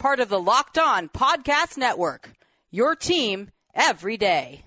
part of the Locked On Podcast Network. Your team every day.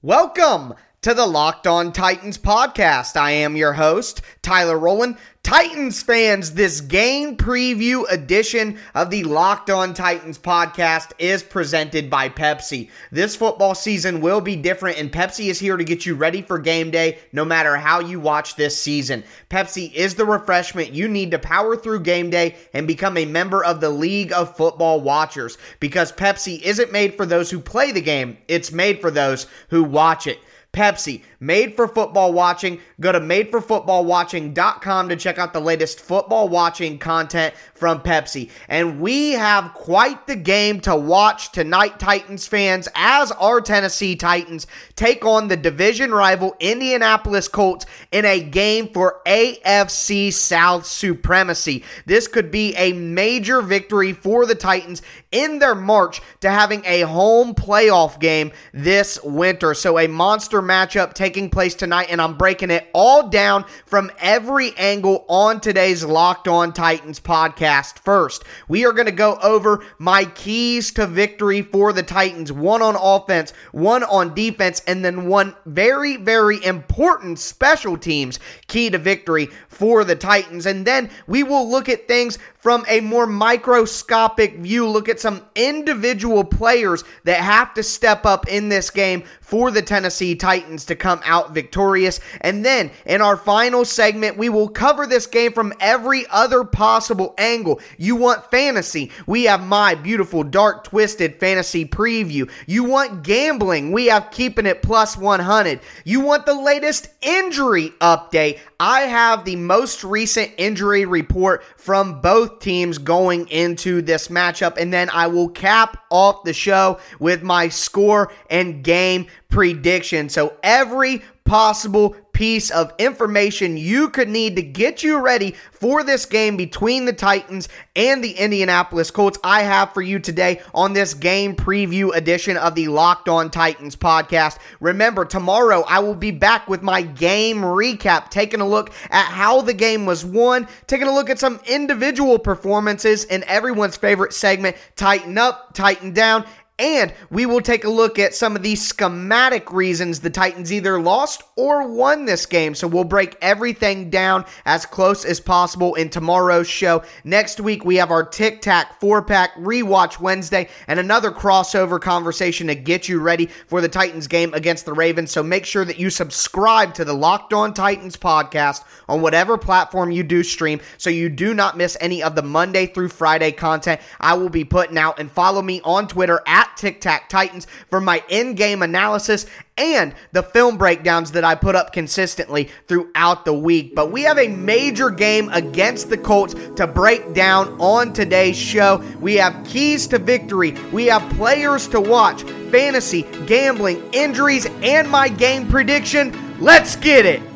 Welcome to the Locked On Titans podcast. I am your host, Tyler Rowland. Titans fans, this game preview edition of the Locked On Titans podcast is presented by Pepsi. This football season will be different, and Pepsi is here to get you ready for game day no matter how you watch this season. Pepsi is the refreshment you need to power through game day and become a member of the League of Football Watchers because Pepsi isn't made for those who play the game, it's made for those who watch it. Pepsi, made for football watching. Go to madeforfootballwatching.com to check out the latest football watching content from Pepsi. And we have quite the game to watch tonight, Titans fans, as our Tennessee Titans take on the division rival Indianapolis Colts in a game for AFC South supremacy. This could be a major victory for the Titans in their march to having a home playoff game this winter. So a monster matchup taking place tonight, and I'm breaking it all down from every angle on today's Locked On Titans podcast. First, we are going to go over my keys to victory for the Titans one on offense, one on defense, and then one very, very important special teams key to victory for the Titans. And then we will look at things from a more microscopic view, look at some individual players that have to step up in this game for the Tennessee Titans to come out victorious. And then in our final segment, we will cover this game from every other possible angle. You want fantasy? We have my beautiful dark twisted fantasy preview. You want gambling? We have keeping it plus 100. You want the latest injury update? I have the most recent injury report from both teams going into this matchup. And then I will cap off the show with my score and game prediction. So every possible piece of information you could need to get you ready for this game between the Titans and the Indianapolis Colts. I have for you today on this game preview edition of the Locked On Titans podcast. Remember, tomorrow I will be back with my game recap, taking a look at how the game was won, taking a look at some individual performances in everyone's favorite segment, Tighten Up, Tighten Down, and we will take a look at some of the schematic reasons the Titans either lost or won this game. So we'll break everything down as close as possible in tomorrow's show. Next week, we have our Tic Tac four pack rewatch Wednesday and another crossover conversation to get you ready for the Titans game against the Ravens. So make sure that you subscribe to the Locked On Titans podcast on whatever platform you do stream so you do not miss any of the Monday through Friday content I will be putting out. And follow me on Twitter at at Tic Tac Titans for my in game analysis and the film breakdowns that I put up consistently throughout the week. But we have a major game against the Colts to break down on today's show. We have keys to victory, we have players to watch, fantasy, gambling, injuries, and my game prediction. Let's get it!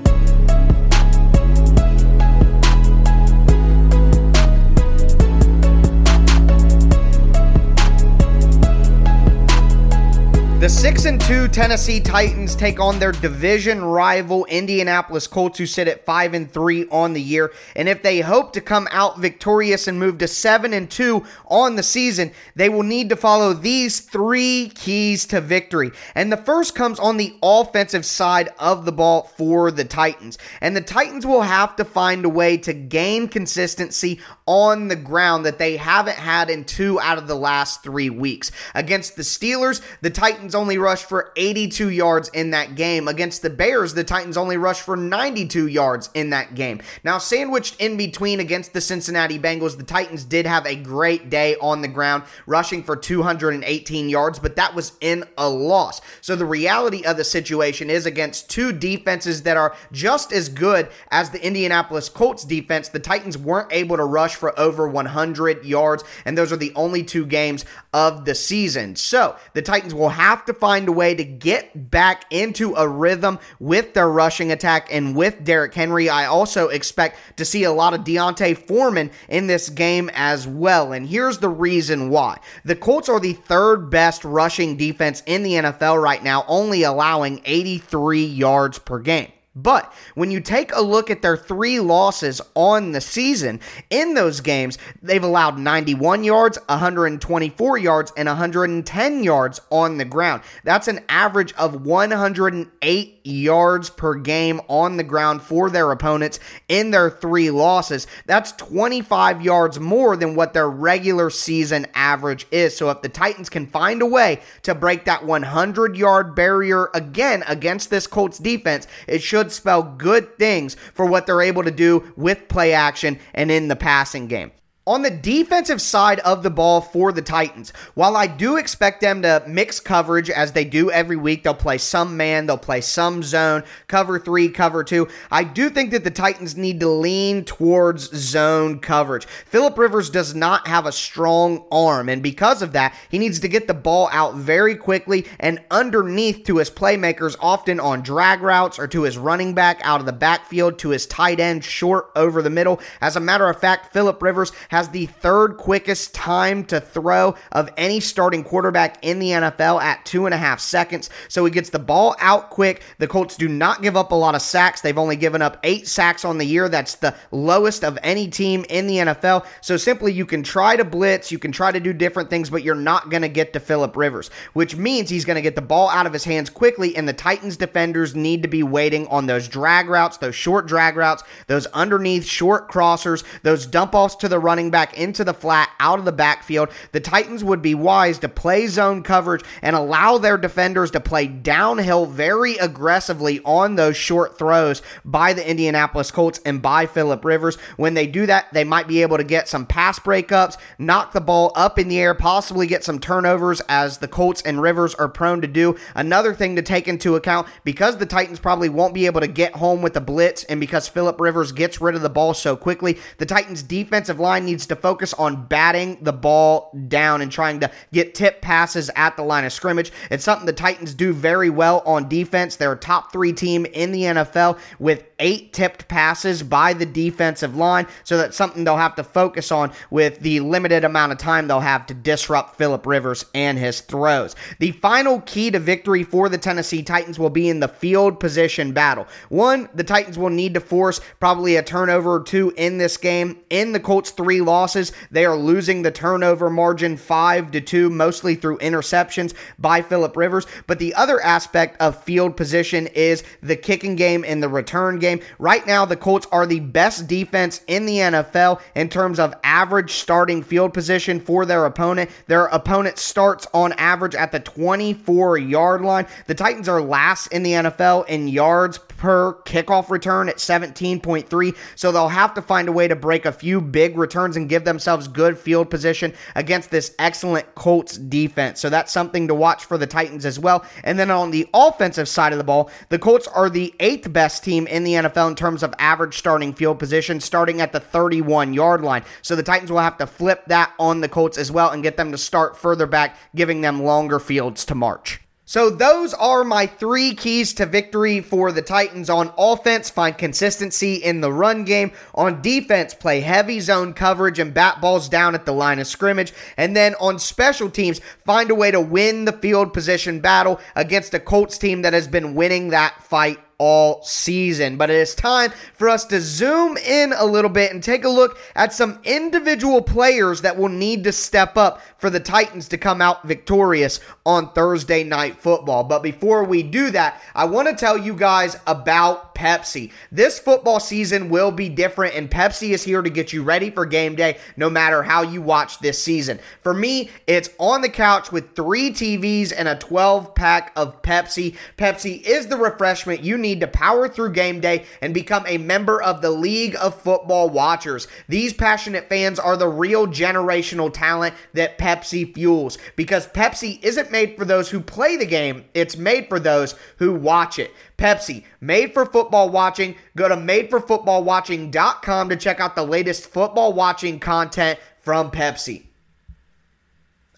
The 6 and 2 Tennessee Titans take on their division rival Indianapolis Colts who sit at 5 and 3 on the year and if they hope to come out victorious and move to 7 and 2 on the season they will need to follow these 3 keys to victory. And the first comes on the offensive side of the ball for the Titans. And the Titans will have to find a way to gain consistency on the ground that they haven't had in 2 out of the last 3 weeks. Against the Steelers, the Titans only rushed for 82 yards in that game. Against the Bears, the Titans only rushed for 92 yards in that game. Now, sandwiched in between against the Cincinnati Bengals, the Titans did have a great day on the ground, rushing for 218 yards, but that was in a loss. So the reality of the situation is against two defenses that are just as good as the Indianapolis Colts defense, the Titans weren't able to rush for over 100 yards, and those are the only two games of the season. So the Titans will have to find a way to get back into a rhythm with their rushing attack and with Derrick Henry. I also expect to see a lot of D'Onta Foreman in this game as well. And here's the reason why. The Colts are the third best rushing defense in the NFL right now, only allowing 83 yards per game. But when you take a look at their three losses on the season, in those games, they've allowed 91 yards, 124 yards, and 110 yards on the ground. That's an average of 108 yards per game on the ground for their opponents in their three losses. That's 25 yards more than what their regular season average is. So if the Titans can find a way to break that 100 yard barrier again against this Colts defense, it should should spell good things for what they're able to do with play action and in the passing game. On the defensive side of the ball for the Titans, while I do expect them to mix coverage as they do every week, they'll play some man, they'll play some zone, cover three, cover two. I do think that the Titans need to lean towards zone coverage. Philip Rivers does not have a strong arm, and because of that, he needs to get the ball out very quickly and underneath to his playmakers, often on drag routes or to his running back out of the backfield, to his tight end short over the middle. As a matter of fact, Philip Rivers has has the third quickest time to throw of any starting quarterback in the NFL at two and a half seconds. So he gets the ball out quick. The Colts do not give up a lot of sacks. They've only given up eight sacks on the year. That's the lowest of any team in the NFL. So simply, you can try to blitz, you can try to do different things, but you're not going to get to Philip Rivers, which means he's going to get the ball out of his hands quickly. And the Titans defenders need to be waiting on those drag routes, those short drag routes, those underneath short crossers, those dump offs to the running back into the flat out of the backfield. The Titans would be wise to play zone coverage and allow their defenders to play downhill very aggressively on those short throws by the Indianapolis Colts and by Philip Rivers. When they do that, they might be able to get some pass breakups, knock the ball up in the air, possibly get some turnovers as the Colts and Rivers are prone to do. Another thing to take into account because the Titans probably won't be able to get home with the blitz and because Philip Rivers gets rid of the ball so quickly, the Titans defensive line needs to focus on batting the ball down and trying to get tip passes at the line of scrimmage. It's something the Titans do very well on defense. They're a top three team in the NFL with eight tipped passes by the defensive line. So that's something they'll have to focus on with the limited amount of time they'll have to disrupt Philip Rivers and his throws. The final key to victory for the Tennessee Titans will be in the field position battle. One, the Titans will need to force probably a turnover or two in this game. In the Colts' three losses. They are losing the turnover margin 5 to 2 mostly through interceptions by Philip Rivers, but the other aspect of field position is the kicking game and the return game. Right now the Colts are the best defense in the NFL in terms of average starting field position for their opponent. Their opponent starts on average at the 24 yard line. The Titans are last in the NFL in yards per kickoff return at 17.3. So they'll have to find a way to break a few big returns and give themselves good field position against this excellent Colts defense. So that's something to watch for the Titans as well. And then on the offensive side of the ball, the Colts are the eighth best team in the NFL in terms of average starting field position, starting at the 31 yard line. So the Titans will have to flip that on the Colts as well and get them to start further back, giving them longer fields to march. So those are my three keys to victory for the Titans. On offense, find consistency in the run game. On defense, play heavy zone coverage and bat balls down at the line of scrimmage. And then on special teams, find a way to win the field position battle against a Colts team that has been winning that fight all season. But it is time for us to zoom in a little bit and take a look at some individual players that will need to step up for the Titans to come out victorious on Thursday night football. But before we do that, I want to tell you guys about Pepsi. This football season will be different, and Pepsi is here to get you ready for game day no matter how you watch this season. For me, it's on the couch with three TVs and a 12 pack of Pepsi. Pepsi is the refreshment you need to power through game day and become a member of the League of Football Watchers. These passionate fans are the real generational talent that Pepsi fuels because Pepsi isn't made for those who play the game, it's made for those who watch it. Pepsi, made for football watching. Go to madeforfootballwatching.com to check out the latest football watching content from Pepsi.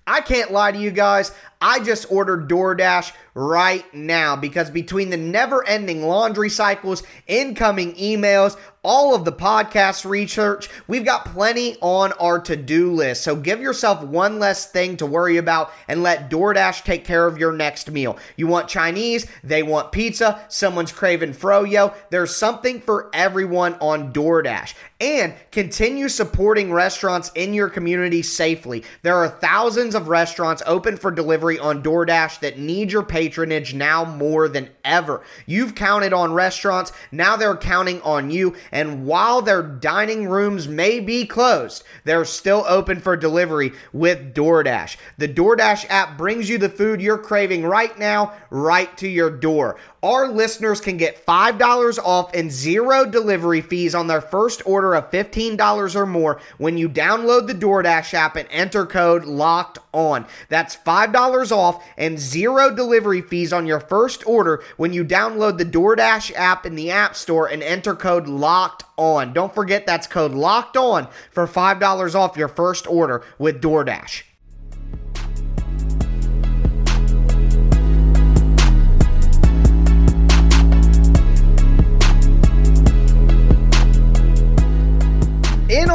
I can't lie to you guys. I just ordered DoorDash right now because between the never ending laundry cycles, incoming emails, all of the podcast research, we've got plenty on our to do list. So give yourself one less thing to worry about and let DoorDash take care of your next meal. You want Chinese, they want pizza, someone's craving froyo. There's something for everyone on DoorDash. And continue supporting restaurants in your community safely. There are thousands of restaurants open for delivery on DoorDash that need your patronage now more than ever. You've counted on restaurants, now they're counting on you. And while their dining rooms may be closed, they're still open for delivery with DoorDash. The DoorDash app brings you the food you're craving right now, right to your door. Our listeners can get $5 off and zero delivery fees on their first order of $15 or more when you download the DoorDash app and enter code LOCKED ON. That's $5 off and zero delivery fees on your first order when you download the DoorDash app in the App Store and enter code LOCKED ON. Don't forget that's code LOCKED ON for $5 off your first order with DoorDash.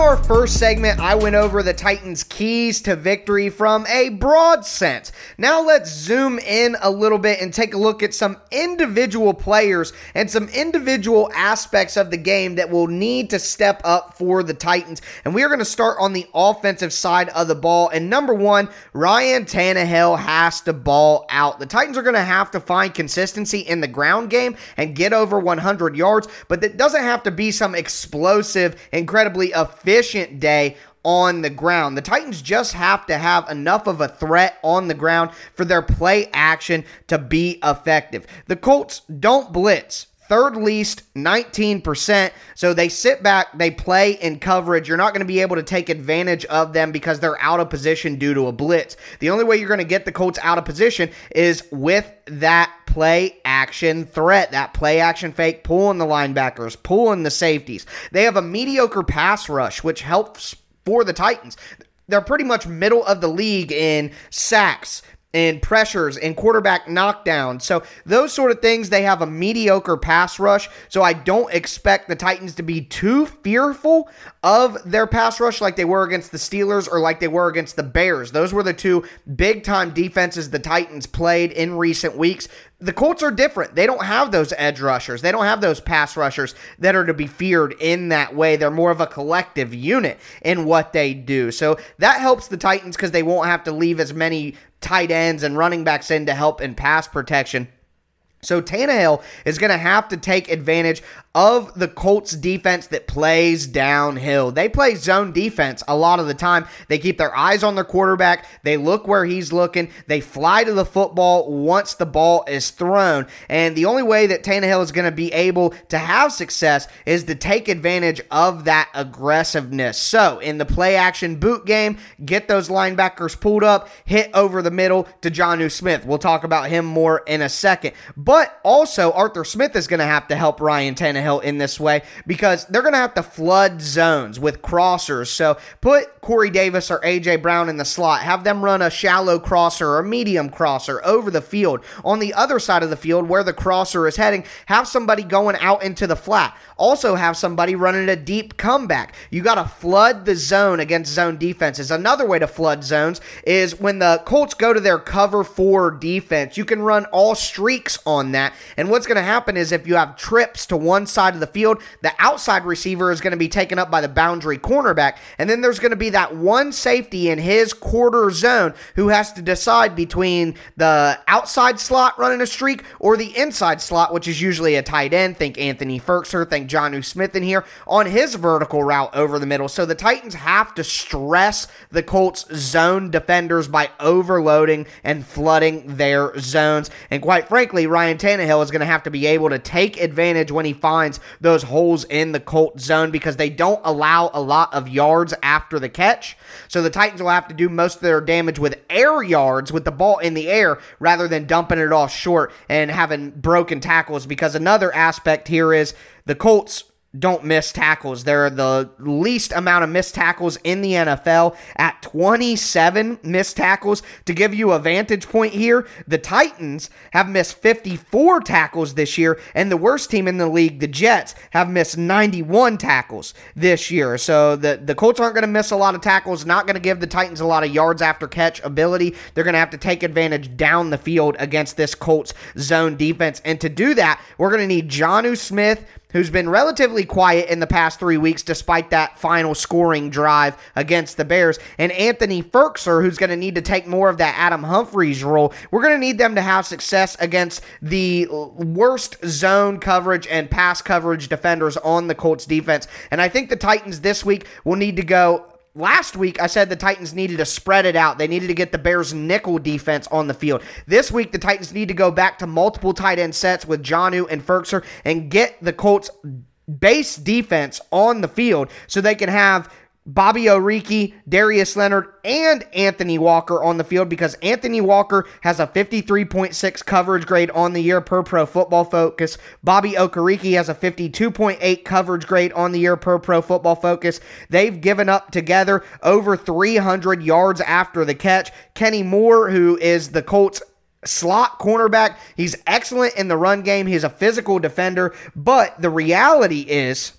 Our first segment, I went over the Titans' keys to victory from a broad sense. Now let's zoom in a little bit and take a look at some individual players and some individual aspects of the game that will need to step up for the Titans. And we are going to start on the offensive side of the ball. And number one, Ryan Tannehill has to ball out. The Titans are going to have to find consistency in the ground game and get over 100 yards, but that doesn't have to be some explosive, incredibly efficient day on the ground. The Titans just have to have enough of a threat on the ground for their play action to be effective. The Colts don't blitz. Third least, 19%. So they sit back, they play in coverage. You're not going to be able to take advantage of them because they're out of position due to a blitz. The only way you're going to get the Colts out of position is with that play action threat, that play action fake, pulling the linebackers, pulling the safeties. They have a mediocre pass rush, which helps for the Titans. They're pretty much middle of the league in sacks, and pressures and quarterback knockdowns. So those sort of things, they have a mediocre pass rush. So I don't expect the Titans to be too fearful of their pass rush like they were against the Steelers or like they were against the Bears. Those were the two big time defenses the Titans played in recent weeks. The Colts are different. They don't have those edge rushers. They don't have those pass rushers that are to be feared in that way. They're more of a collective unit in what they do. So that helps the Titans because they won't have to leave as many tight ends and running backs in to help in pass protection. So Tannehill is going to have to take advantage of the Colts defense that plays downhill. They play zone defense a lot of the time. They keep their eyes on their quarterback. They look where he's looking. They fly to the football once the ball is thrown. And the only way that Tannehill is going to be able to have success is to take advantage of that aggressiveness. So in the play action boot game, get those linebackers pulled up, hit over the middle to Jonnu Smith. We'll talk about him more in a second. But also, Arthur Smith is going to have to help Ryan Tannehill in this way because they're going to have to flood zones with crossers. So put Corey Davis or AJ Brown in the slot. Have them run a shallow crosser or a medium crosser over the field. On the other side of the field, where the crosser is heading, have somebody going out into the flat. Also, have somebody running a deep comeback. You got to flood the zone against zone defenses. Another way to flood zones is when the Colts go to their cover four defense, you can run all streaks on that. And what's going to happen is if you have trips to one side of the field, the outside receiver is going to be taken up by the boundary cornerback. And then there's going to be that one safety in his quarter zone who has to decide between the outside slot running a streak or the inside slot, which is usually a tight end. Think Anthony Firkser, think Jonnu Smith in here on his vertical route over the middle. So the Titans have to stress the Colts zone defenders by overloading and flooding their zones. And quite frankly, Ryan Tannehill is going to have to be able to take advantage when he finds those holes in the Colt zone because they don't allow a lot of yards after the catch. So the Titans will have to do most of their damage with air yards with the ball in the air rather than dumping it off short and having broken tackles because another aspect here is the Colts don't miss tackles. They're the least amount of missed tackles in the NFL at 27 missed tackles. To give you a vantage point here, the Titans have missed 54 tackles this year, and the worst team in the league, the Jets, have missed 91 tackles this year. So the, the Colts aren't going to miss a lot of tackles, not going to give the Titans a lot of yards after catch ability. They're going to have to take advantage down the field against this Colts zone defense. And to do that, we're going to need Jonnu Smith who's been relatively quiet in the past three weeks despite that final scoring drive against the Bears, and Anthony Firkser, who's going to need to take more of that Adam Humphries role. We're going to need them to have success against the worst zone coverage and pass coverage defenders on the Colts defense. And I think the Titans this week will need to go Last week, I said the Titans needed to spread it out. They needed to get the Bears' nickel defense on the field. This week, the Titans need to go back to multiple tight end sets with Jonnu and Firkser and get the Colts' base defense on the field so they can have Bobby Okereke, Darius Leonard, and Anthony Walker on the field because Anthony Walker has a 53.6 coverage grade on the year per Pro Football Focus. Bobby Okereke has a 52.8 coverage grade on the year per Pro Football Focus. They've given up together over 300 yards after the catch. Kenny Moore, who is the Colts slot cornerback. He's excellent in the run game. He's a physical defender, but the reality is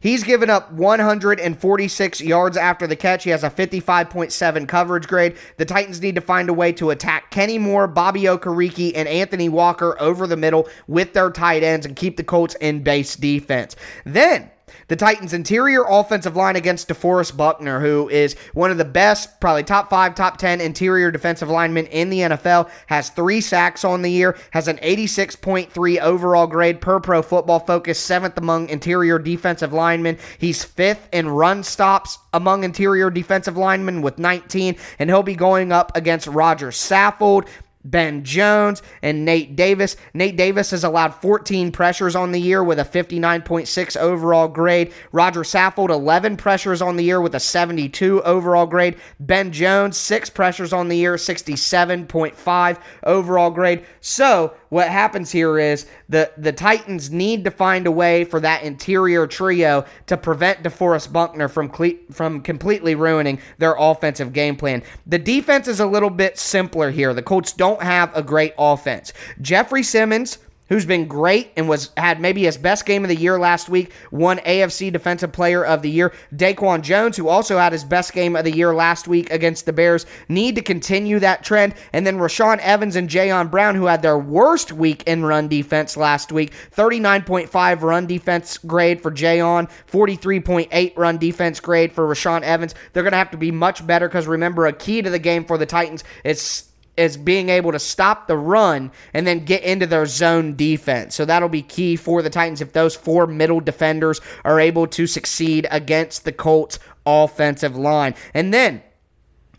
He's given up 146 yards after the catch. He has a 55.7 coverage grade. The Titans need to find a way to attack Kenny Moore, Bobby Okereke, and Anthony Walker over the middle with their tight ends and keep the Colts in base defense. Then the Titans' interior offensive line against DeForest Buckner, who is one of the best, probably top five, top 10 interior defensive linemen in the NFL, has three sacks on the year, has an 86.3 overall grade per pro football focus, seventh among interior defensive linemen. He's fifth in run stops among interior defensive linemen with 19, and he'll be going up against Roger Saffold, Ben Jones, and Nate Davis. Nate Davis has allowed 14 pressures on the year with a 59.6 overall grade. Roger Saffold, 11 pressures on the year with a 72 overall grade. Ben Jones, 6 pressures on the year, 67.5 overall grade. So, what happens here is the, the Titans need to find a way for that interior trio to prevent DeForest Buckner from, cle- from completely ruining their offensive game plan. The defense is a little bit simpler here. The Colts don't have a great offense. Jeffrey Simmons who's been great and was had maybe his best game of the year last week, won AFC Defensive Player of the Year. Daquan Jones, who also had his best game of the year last week against the Bears, need to continue that trend. And then Rashaan Evans and Jayon Brown, who had their worst week in run defense last week, 39.5 run defense grade for Jayon, 43.8 run defense grade for Rashaan Evans. They're going to have to be much better because remember, a key to the game for the Titans is is being able to stop the run and then get into their zone defense. So that'll be key for the Titans if those four middle defenders are able to succeed against the Colts offensive line. And then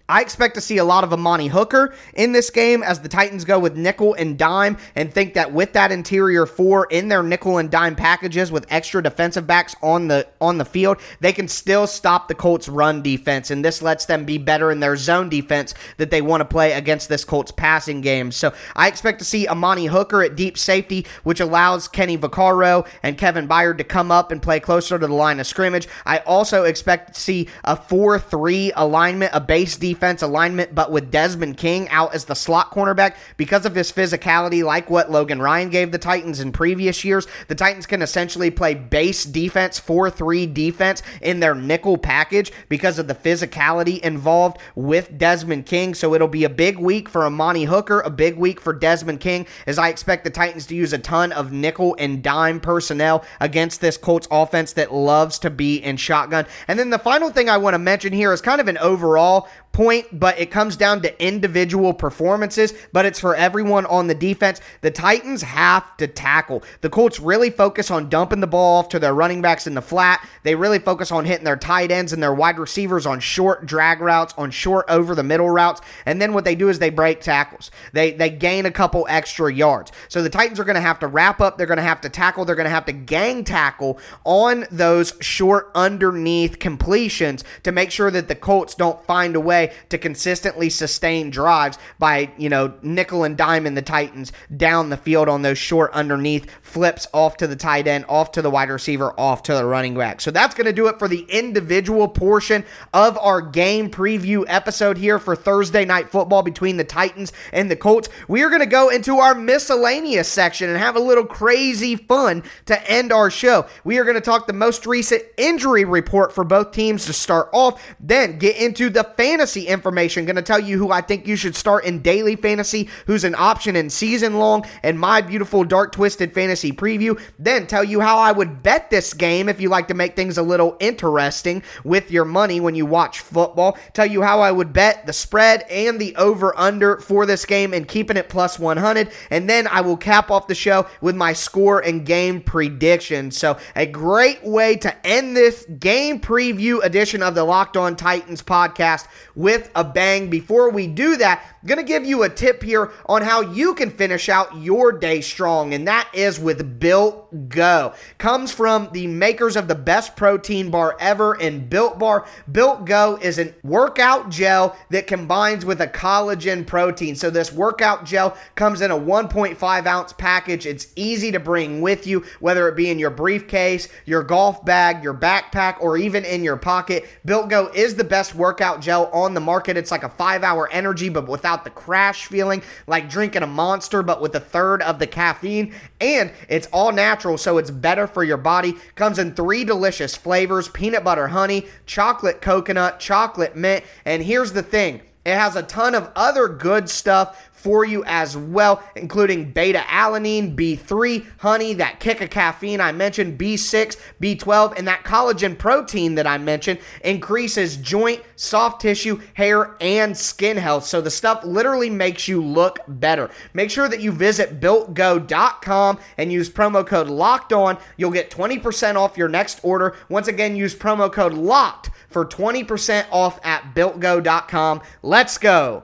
I expect to see a lot of Amani Hooker in this game as the Titans go with nickel and dime and think that with that interior four in their nickel and dime packages with extra defensive backs on the on the field, they can still stop the Colts run defense and this lets them be better in their zone defense that they want to play against this Colts passing game. So I expect to see Amani Hooker at deep safety, which allows Kenny Vaccaro and Kevin Byard to come up and play closer to the line of scrimmage. I also expect to see a 4 3 alignment, a base defense alignment, but with Desmond King out as the slot cornerback because of his physicality, like what Logan Ryan gave the Titans in previous years. The Titans can essentially play base defense, 4 3 defense in their nickel package because of the physicality involved with Desmond King. So it'll be a big week for Amani Hooker, a big week for Desmond King, as I expect the Titans to use a ton of nickel and dime personnel against this Colts offense that loves to be in shotgun. And then the final thing I want to mention here is kind of an overall point, but it comes down to individual performances, but it's for everyone on the defense. The Titans have to tackle. The Colts really focus on dumping the ball off to their running backs in the flat. They really focus on hitting their tight ends and their wide receivers on short drag routes, on short over the middle routes. And then what they do is they break tackles. They they gain a couple extra yards. So the Titans are going to have to wrap up, they're going to have to tackle, they're going to have to gang tackle on those short underneath completions to make sure that the Colts don't find a way to consistently sustain drives by, you know, nickel and in the Titans down the field on those short underneath flips off to the tight end, off to the wide receiver, off to the running back. So that's going to do it for the individual portion of our game preview episode here for Thursday night football between the Titans and the Colts. We are going to go into our miscellaneous section and have a little crazy fun to end our show. We are going to talk the most recent injury report for both teams to start off, then get into the fantasy information. Going to tell you who I think you should start in daily fantasy, who's an option in season long, and my beautiful dark twisted fantasy preview. Then tell you how I would bet this game if you like to make things a little interesting with your money when you watch football. Tell you how I would bet the spread and the over under for this game and keeping it plus 100. And then I will cap off the show with my score and game prediction. So, a great way to end this game preview edition of the Locked On Titans podcast with a bang. Before we do that, I'm going to give you a tip here on how you can finish out your day strong, and that is with Built Go. Comes from the makers of the best protein bar ever in Built Bar. Built Go is a workout gel that combines with a collagen protein. So, this workout gel comes in a 1.5 ounce package. It's easy to bring with you, whether it be in your briefcase, your golf bag, your backpack, or even in your pocket. Built Go is the best workout gel on the market. It's like a five hour energy, but without the crash feeling, like drinking a monster, but with a third of the caffeine. And it's all natural, so it's better for your body. Comes in three delicious flavors peanut butter honey, chocolate coconut, chocolate mint. And here's the thing it has a ton of other good stuff for you as well, including beta alanine, B3, honey, that kick of caffeine I mentioned, B6, B12, and that collagen protein that I mentioned increases joint, soft tissue, hair, and skin health. So the stuff literally makes you look better. Make sure that you visit builtgo.com and use promo code locked on. You'll get 20% off your next order. Once again, use promo code locked for 20% off at builtgo.com. Let's go.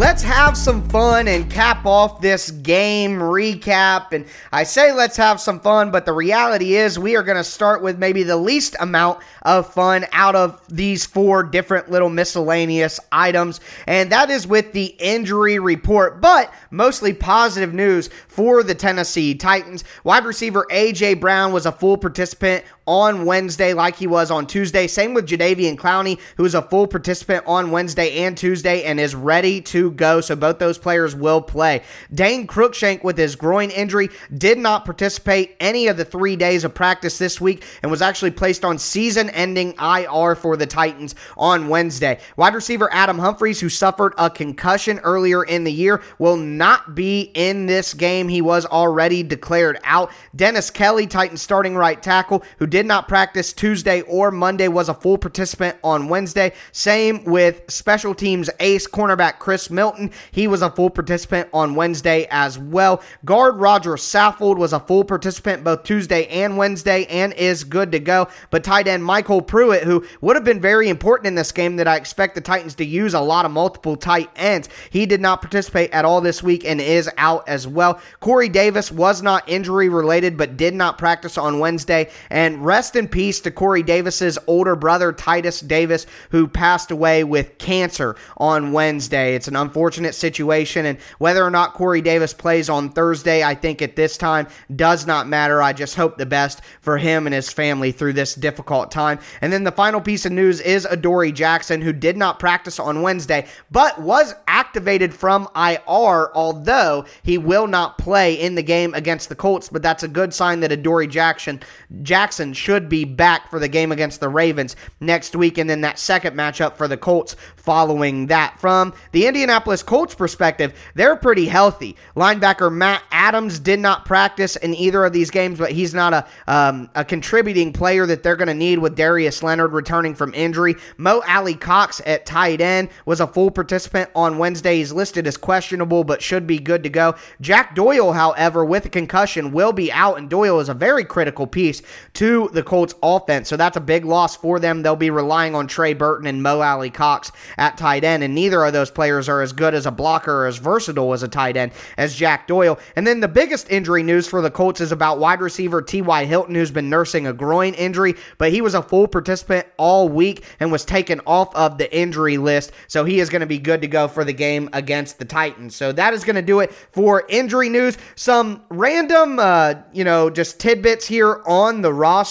Let's have some fun and cap off this game recap. And I say let's have some fun, but the reality is we are going to start with maybe the least amount of fun out of these four different little miscellaneous items. And that is with the injury report, but mostly positive news for the Tennessee Titans. Wide receiver A.J. Brown was a full participant on Wednesday like he was on Tuesday. Same with Jadeveon Clowney, who is a full participant on Wednesday and Tuesday and is ready to go. So both those players will play. Dane Cruikshank with his groin injury did not participate any of the three days of practice this week and was actually placed on season ending IR for the Titans on Wednesday. Wide receiver Adam Humphries, who suffered a concussion earlier in the year, will not be in this game. He was already declared out. Dennis Kelly, Titans starting right tackle, who did not practice Tuesday or Monday, was a full participant on Wednesday. Same with special teams ace cornerback Chris Milton. He was a full participant on Wednesday as well. Guard Roger Saffold was a full participant both Tuesday and Wednesday and is good to go. But tight end MyCole Pruitt, who would have been very important in this game that I expect the Titans to use a lot of multiple tight ends, he did not participate at all this week and is out as well. Corey Davis was not injury related but did not practice on Wednesday. And rest in peace to Corey Davis's older brother, Titus Davis, who passed away with cancer on Wednesday. It's an unfortunate situation, and whether or not Corey Davis plays on Thursday, I think at this time does not matter. I just hope the best for him and his family through this difficult time. And then the final piece of news is Adoree Jackson, who did not practice on Wednesday, but was activated from IR, although he will not play in the game against the Colts. But that's a good sign that Adoree Jackson Jackson should be back for the game against the Ravens next week, and then that second matchup for the Colts following that. From the Indianapolis Colts perspective, they're pretty healthy. Linebacker Matt Adams did not practice in either of these games, but he's not a um, a contributing player that they're going to need with Darius Leonard returning from injury. Mo Alie-Cox at tight end was a full participant on Wednesday. He's listed as questionable, but should be good to go. Jack Doyle, however, with a concussion, will be out, and Doyle is a very critical piece to the Colts offense. So that's a big loss for them. They'll be relying on Trey Burton and Mo Alie-Cox at tight end, and neither of those players are as good as a blocker or as versatile as a tight end as Jack Doyle. And then the biggest injury news for the Colts is about wide receiver T.Y. Hilton, who's been nursing a groin injury, but he was a full participant all week and was taken off of the injury list. So he is going to be good to go for the game against the Titans. So that is going to do it for injury news. Some random, uh, you know, just tidbits here on the roster.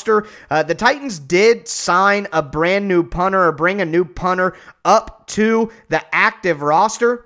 Uh, the Titans did sign a brand new punter or bring a new punter up to the active roster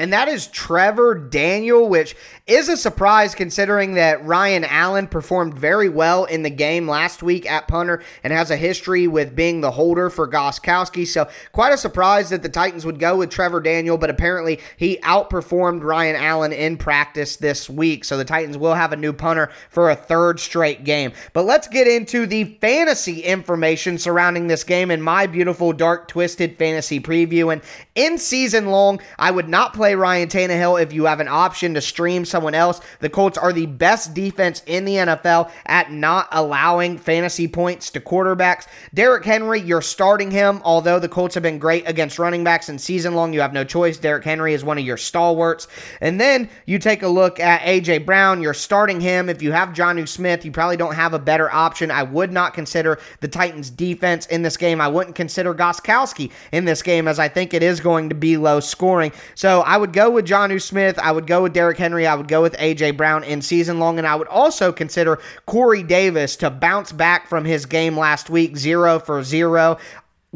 and that is Trevor Daniel, which is a surprise considering that Ryan Allen performed very well in the game last week at punter and has a history with being the holder for Gostkowski. So, quite a surprise that the Titans would go with Trevor Daniel, but apparently he outperformed Ryan Allen in practice this week. So, the Titans will have a new punter for a third straight game. But let's get into the fantasy information surrounding this game in my beautiful, dark, twisted fantasy preview. And in season long, I would not play play Ryan Tannehill if you have an option to stream someone else. The Colts are the best defense in the NFL at not allowing fantasy points to quarterbacks. Derrick Henry, you're starting him, although the Colts have been great against running backs in season long. You have no choice. Derrick Henry is one of your stalwarts. And then you take a look at A.J. Brown. You're starting him. If you have Jonnu Smith, you probably don't have a better option. I would not consider the Titans defense in this game. I wouldn't consider Gostkowski in this game as I think it is going to be low scoring. So I would go with Jonnu Smith. I would go with Derrick Henry. I would go with A.J. Brown in season long. And I would also consider Corey Davis to bounce back from his game last week, zero for zero.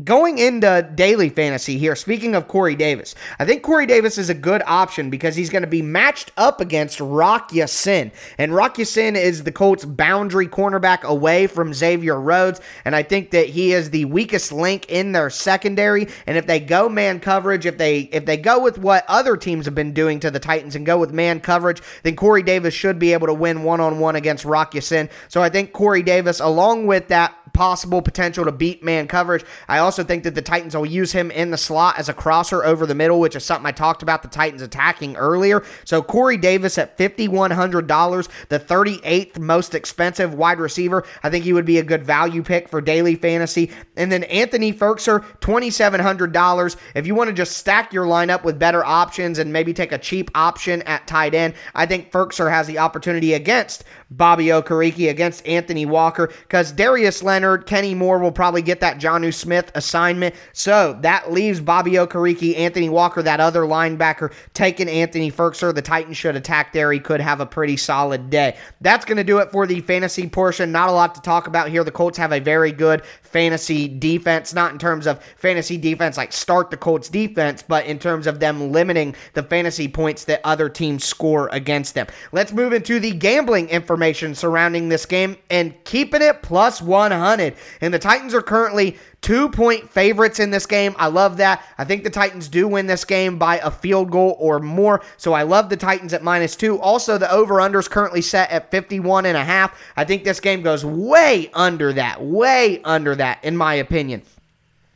Going into daily fantasy here, speaking of Corey Davis, I think Corey Davis is a good option because he's going to be matched up against Rock Ya-Sin. And Rock Ya-Sin is the Colts' boundary cornerback away from Xavier Rhodes. And I think that he is the weakest link in their secondary. And if they go man coverage, if they if they go with what other teams have been doing to the Titans and go with man coverage, then Corey Davis should be able to win one on one against Rock Ya-Sin. So I think Corey Davis, along with that possible potential to beat man coverage. I also think that the Titans will use him in the slot as a crosser over the middle, which is something I talked about the Titans attacking earlier. So Corey Davis at $5,100, the 38th most expensive wide receiver. I think he would be a good value pick for daily fantasy. And then Anthony Firkser, $2,700. If you want to just stack your lineup with better options and maybe take a cheap option at tight end, I think Firkser has the opportunity against Bobby Okereke, against Anthony Walker, because Darius Leonard Kenny Moore will probably get that Jonnu Smith assignment. So that leaves Bobby Okereke, Anthony Walker, that other linebacker, taking Anthony Firkser. The Titans should attack there. He could have a pretty solid day. That's going to do it for the fantasy portion. Not a lot to talk about here. The Colts have a very good fantasy defense, not in terms of fantasy defense like start the Colts defense, but in terms of them limiting the fantasy points that other teams score against them. Let's move into the gambling information surrounding this game and keeping it plus 100. And the Titans are currently two point favorites in this game. I love that. I think the Titans do win this game by a field goal or more. So I love the Titans at minus two. Also, the over under is currently set at 51 and a half. I think this game goes way under that, way under that, in my opinion.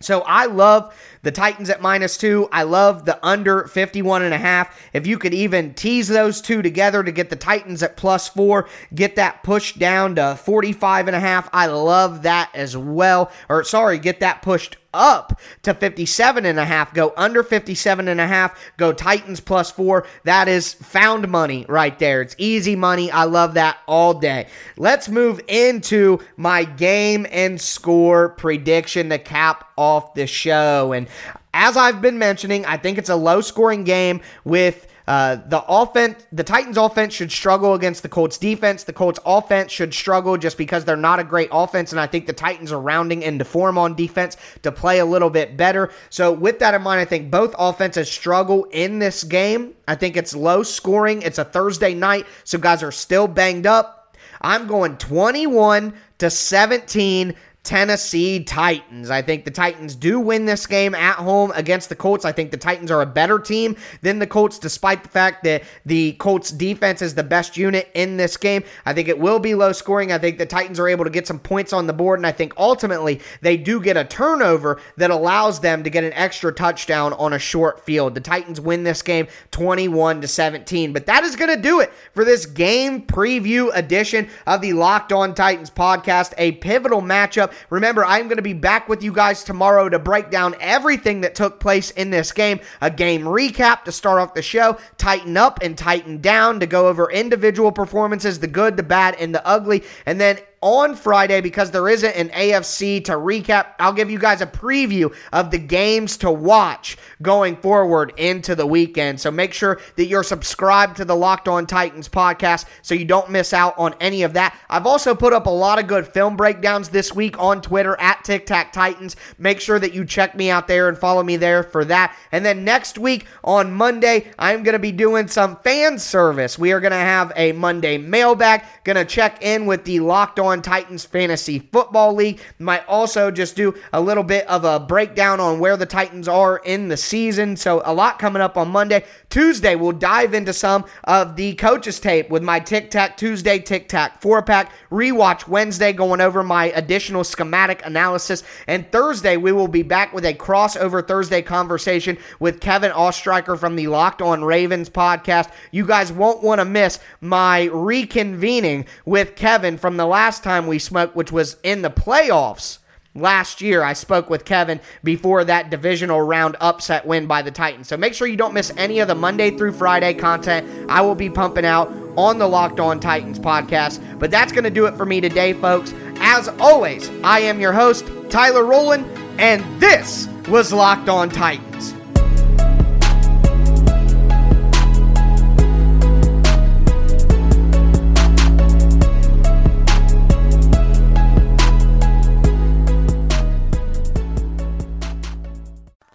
So I love the Titans at minus two. I love the under 51 and a half. If you could even tease those two together to get the Titans at plus four, get that pushed down to 45 and a half. I love that as well. Or sorry, get that pushed up to 57 and a half go under 57 and a half go titans plus four. That is found money right there. It's easy money. I love that all day. Let's move into my game and score prediction to cap off the show. And as I've been mentioning, I think it's a low scoring game with uh, the offense, the Titans offense should struggle against the Colts defense. The Colts offense should struggle just because they're not a great offense. And I think the Titans are rounding into form on defense to play a little bit better. So with that in mind, I think both offenses struggle in this game. I think it's low scoring. It's a Thursday night. So guys are still banged up. I'm going 21 to 17 Tennessee Titans. I think the Titans do win this game at home against the Colts. I think the Titans are a better team than the Colts, despite the fact that the Colts defense is the best unit in this game. I think it will be low scoring. I think the Titans are able to get some points on the board, and I think ultimately they do get a turnover that allows them to get an extra touchdown on a short field. The Titans win this game 21 to 17. But that is going to do it for this game preview edition of the Locked On Titans podcast, a pivotal matchup Remember, I'm going to be back with you guys tomorrow to break down everything that took place in this game, a game recap to start off the show, tighten up and tighten down to go over individual performances, the good, the bad, and the ugly, and then on Friday because there isn't an AFC to recap. I'll give you guys a preview of the games to watch going forward into the weekend. So make sure that you're subscribed to the Locked On Titans podcast so you don't miss out on any of that. I've also put up a lot of good film breakdowns this week on Twitter at Tic Tac Titans. Make sure that you check me out there and follow me there for that. And then next week on Monday, I'm going to be doing some fan service. We are going to have a Monday mailbag, going to check in with the Locked On on Titans Fantasy Football League. Might also just do a little bit of a breakdown on where the Titans are in the season. So, a lot coming up on Monday. Tuesday, we'll dive into some of the coaches' tape with my Tic Tac Tuesday Tic Tac four pack. Rewatch Wednesday, going over my additional schematic analysis. And Thursday, we will be back with a crossover Thursday conversation with Kevin Oestreicher from the Locked On Ravens podcast. You guys won't want to miss my reconvening with Kevin from the last last time we smoked, which was in the playoffs last year. I spoke with Kevin before that divisional round upset win by the Titans. So make sure you don't miss any of the Monday through Friday content I will be pumping out on the Locked On Titans podcast. But that's going to do it for me today, folks. As always, I am your host, Tyler Rowland, and this was Locked On Titans.